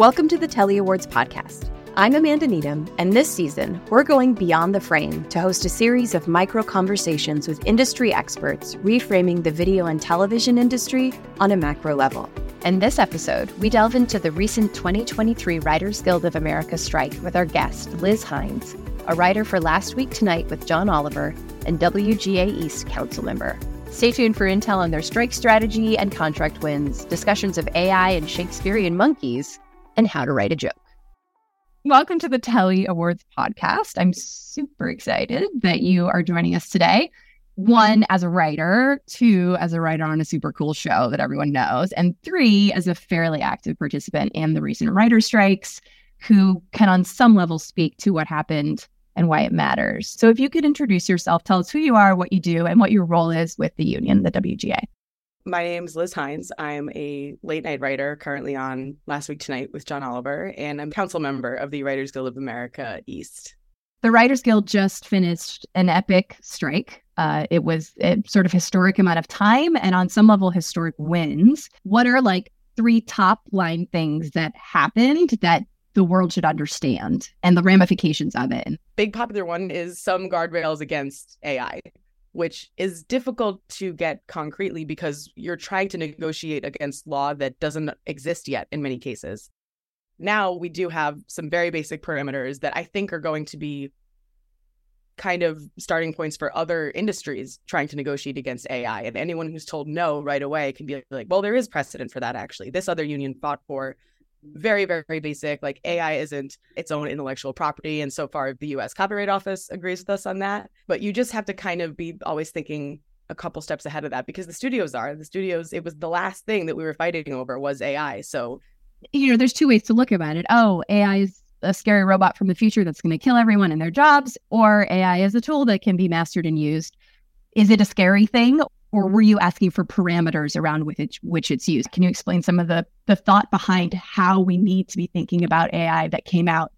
Welcome to the Telly Awards podcast. I'm Amanda Needham, and this season, we're going beyond the frame to host a series of micro conversations with industry experts reframing the video and television industry on a macro level. In this episode, we delve into the recent 2023 Writers Guild of America strike with our guest, Liz Hynes, a writer for Last Week Tonight with John Oliver and WGA East council member. Stay tuned for intel on their strike strategy and contract wins, discussions of AI and Shakespearean monkeys, and how to write a joke. Welcome to the Telly Awards podcast. I'm super excited that you are joining us today. One, as a writer, two, as a writer on a super cool show that everyone knows, and three, as a fairly active participant in the recent writer strikes who can, on some level, speak to what happened and why it matters. So, if you could introduce yourself, tell us who you are, what you do, and what your role is with the union, the WGA. My name is Liz Hynes. I'm a late night writer currently on Last Week Tonight with John Oliver, and I'm council member of the Writers Guild of America East. The Writers Guild just finished an epic strike. Uh, it was a sort of historic amount of time and on some level historic wins. What are like three top line things that happened that the world should understand and the ramifications of it? Big popular one is some guardrails against AI which is difficult to get concretely because you're trying to negotiate against law that doesn't exist yet in many cases. Now we do have some very basic parameters that I think are going to be kind of starting points for other industries trying to negotiate against AI. And anyone who's told no right away can be like, well, there is precedent for that actually. This other union fought for very, very, very basic. Like AI isn't its own intellectual property. And so far, the US Copyright Office agrees with us on that. But you just have to kind of be always thinking a couple steps ahead of that because the studios are. The studios, it was the last thing that we were fighting over was AI. So, you know, there's two ways to look about it. Oh, AI is a scary robot from the future that's going to kill everyone in their jobs, or AI is a tool that can be mastered and used. Is it a scary thing or were you asking for parameters around which, which it's used? Can you explain some of the, the thought behind how we need to be thinking about AI that came out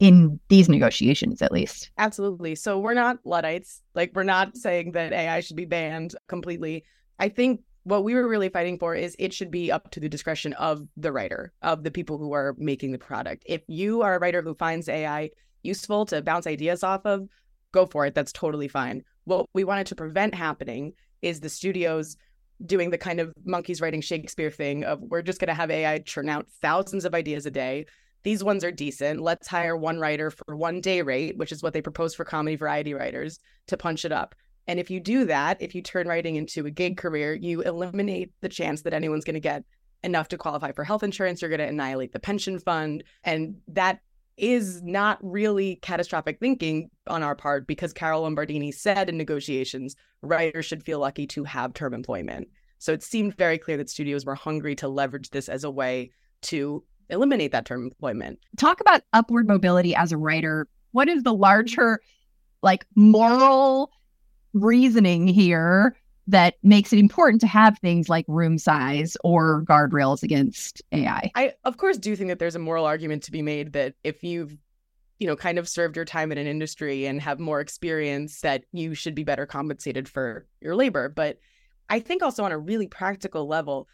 in these negotiations, at least? Absolutely. So we're not Luddites. Like, we're not saying that AI should be banned completely. I think what we were really fighting for is it should be up to the discretion of the writer, of the people who are making the product. If you are a writer who finds AI useful to bounce ideas off of, go for it. That's totally fine. What we wanted to prevent happening is the studios doing the kind of monkeys writing Shakespeare thing of we're just going to have AI churn out thousands of ideas a day. These ones are decent. Let's hire one writer for one day rate, which is what they propose for comedy variety writers to punch it up. And if you do that, if you turn writing into a gig career, you eliminate the chance that anyone's going to get enough to qualify for health insurance. You're going to annihilate the pension fund. And that is not really catastrophic thinking on our part because Carol Lombardini said in negotiations, writers should feel lucky to have term employment. So it seemed very clear that studios were hungry to leverage this as a way to eliminate that term employment. Talk about upward mobility as a writer. What is the larger, like, moral reasoning here that makes it important to have things like room size or guardrails against AI. I of course do think that there's a moral argument to be made that if you've you know kind of served your time in an industry and have more experience that you should be better compensated for your labor, but I think also on a really practical level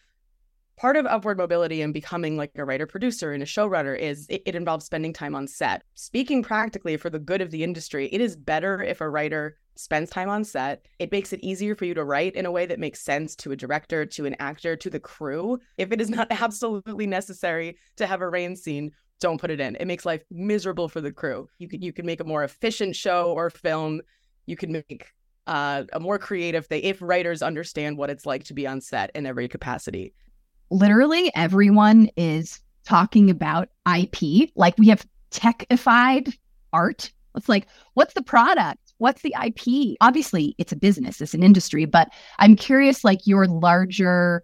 part of upward mobility and becoming like a writer producer and a showrunner is it, it, involves spending time on set speaking practically for the good of the industry it is better if a writer spends time on set. It makes it easier for you to write in a way that makes sense to a director, to an actor, to the crew. If it is not absolutely necessary to have a rain scene, don't put it in. It makes life miserable for the crew. You could you can make a more efficient show or film. You can make uh, a more creative thing if writers understand what it's like to be on set in every capacity. Literally, everyone is talking about IP. Like we have techified art. It's like, what's the product? what's the IP? Obviously, it's a business, it's an industry, but I'm curious, like your larger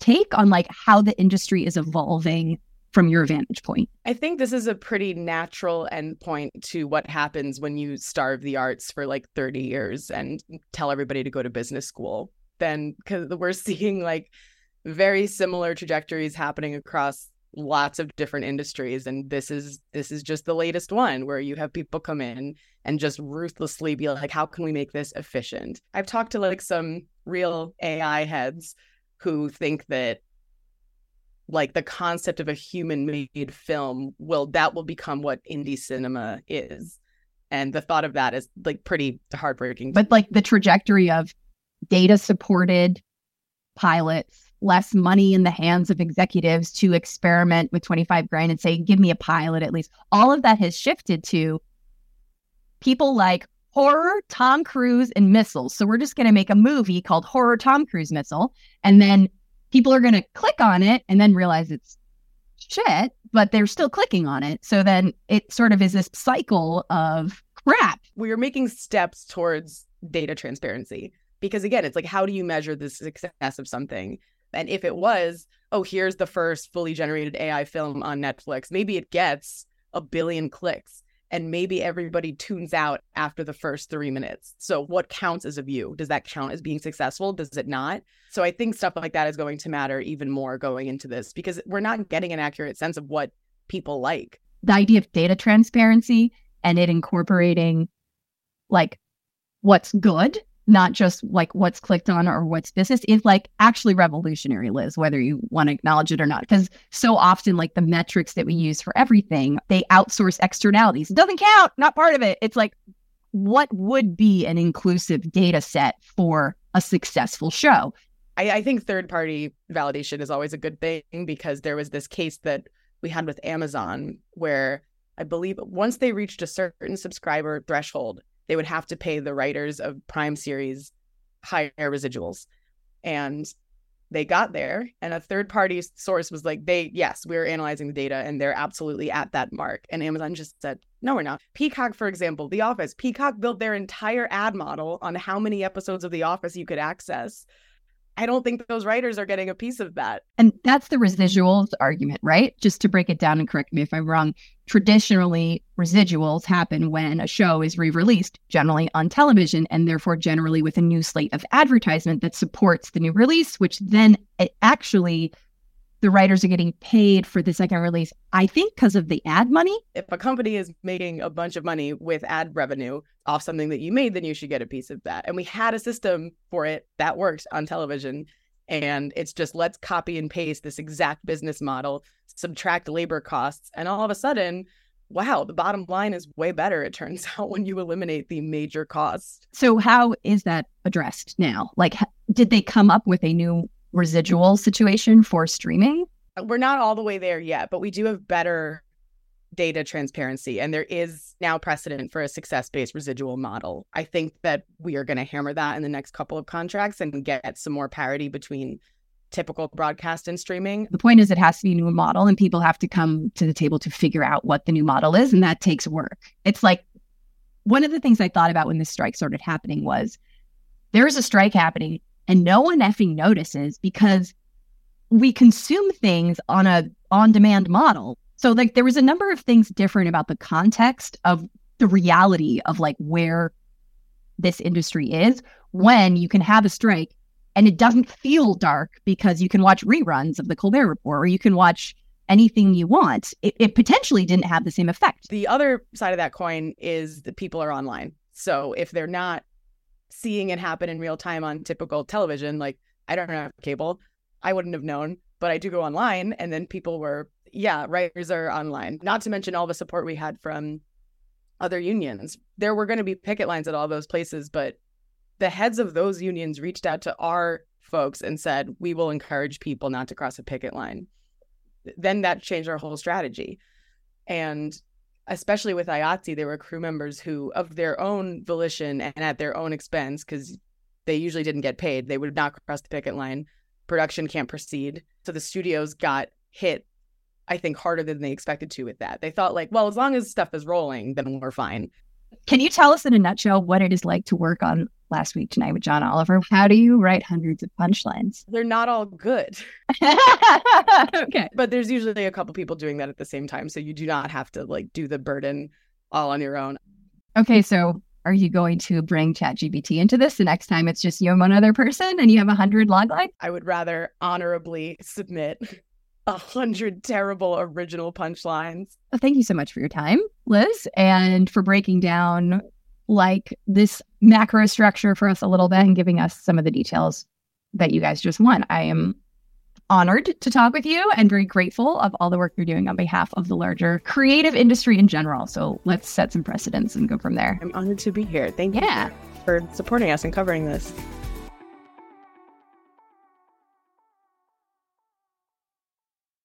take on like how the industry is evolving from your vantage point. I think this is a pretty natural endpoint to what happens when you starve the arts for like 30 years and tell everybody to go to business school. Then because we're seeing like very similar trajectories happening across lots of different industries and this is this is just the latest one where you have people come in and just ruthlessly be like how can we make this efficient? I've talked to like some real ai heads who think that like the concept of a human made film will that will become what indie cinema is. And the thought of that is like pretty heartbreaking but like the trajectory of data supported pilots less money in the hands of executives to experiment with 25 grand and say give me a pilot at least all of that has shifted to people like horror tom cruise and missiles so we're just going to make a movie called horror tom cruise missile and then people are going to click on it and then realize it's shit, but they're still clicking on it. So then it sort of is this cycle of crap. We are making steps towards data transparency because, again, it's like, how do you measure the success of something? And if it was, oh, here's the first fully generated AI film on Netflix, maybe it gets a billion clicks and maybe everybody tunes out after the first three minutes. So, what counts as a view? Does that count as being successful? Does it not? So, I think stuff like that is going to matter even more going into this because we're not getting an accurate sense of what people like. The idea of data transparency and it incorporating like what's good not just like what's clicked on or what's business is like actually revolutionary liz whether you want to acknowledge it or not because so often like the metrics that we use for everything they outsource externalities. It doesn't count not part of it. It's like what would be an inclusive data set for a successful show? I, I think third party validation is always a good thing because there was this case that we had with amazon where i believe once they reached a certain subscriber threshold they would have to pay the writers of Prime series higher residuals. And they got there and a third party source was like they yes we're analyzing the data and they're absolutely at that mark and amazon just said no we're not peacock for example the office peacock built their entire ad model on how many episodes of the office you could access I don't think those writers are getting a piece of that. And that's the residuals argument, right? Just to break it down and correct me if I'm wrong. Traditionally, residuals happen when a show is re released, generally on television, and therefore generally with a new slate of advertisement that supports the new release, which then it actually the writers are getting paid for the second release, I think because of the ad money. If a company is making a bunch of money with ad revenue off something that you made, then you should get a piece of that. And we had a system for it that worked on television. And it's just let's copy and paste this exact business model, subtract labor costs. And all of a sudden, wow, the bottom line is way better, it turns out, when you eliminate the major costs. So, how is that addressed now? Like, did they come up with a new residual situation for streaming? Uh, we're not all the way there yet, but we do have better data transparency and there is now precedent for a success-based residual model. I think that we are going to hammer that in the next couple of contracts and get some more parity between typical broadcast and streaming. The point is it has to be a new model and people have to come to the table to figure out what the new model is and that takes work. It's like one of the things I thought about when this strike started happening was there is a strike happening and no one effing notices because we consume things on a on demand model. So like there was a number of things different about the context of the reality of like where this industry is when you can have a strike and it doesn't feel dark because you can watch reruns of the Colbert Report or you can watch anything you want. It, it potentially didn't have the same effect. The other side of that coin is that people are online. So if they're not seeing it happen in real time on typical television. Like I don't have cable. I wouldn't have known, but I do go online and then people were, yeah, writers are online. Not to mention all the support we had from other unions. There were going to be picket lines at all those places, but the heads of those unions reached out to our folks and said, we will encourage people not to cross a picket line. Then that changed our whole strategy. And especially with IATSE, there were crew members who, of their own volition and at their own expense, because they usually didn't get paid, they would not cross the picket line. Production can't proceed. So the studios got hit, I think, harder than they expected to with that. They thought, like, well, as long as stuff is rolling, then we're fine. Can you tell us in a nutshell what it is like to work on Last Week Tonight with John Oliver? How do you write hundreds of punchlines? They're not all good. okay. But there's usually a couple people doing that at the same time. So you do not have to like do the burden all on your own. Okay. So are you going to bring ChatGPT into this the next time it's just you and one other person and you have a hundred log lines? I would rather honorably submit a hundred terrible original punchlines. Well, thank you so much for your time, Liz, and for breaking down like this macro structure for us a little bit and giving us some of the details that you guys just want. I am honored to talk with you and very grateful of all the work you're doing on behalf of the larger creative industry in general. So let's set some precedents and go from there. I'm honored to be here. Thank yeah. you for supporting us and covering this.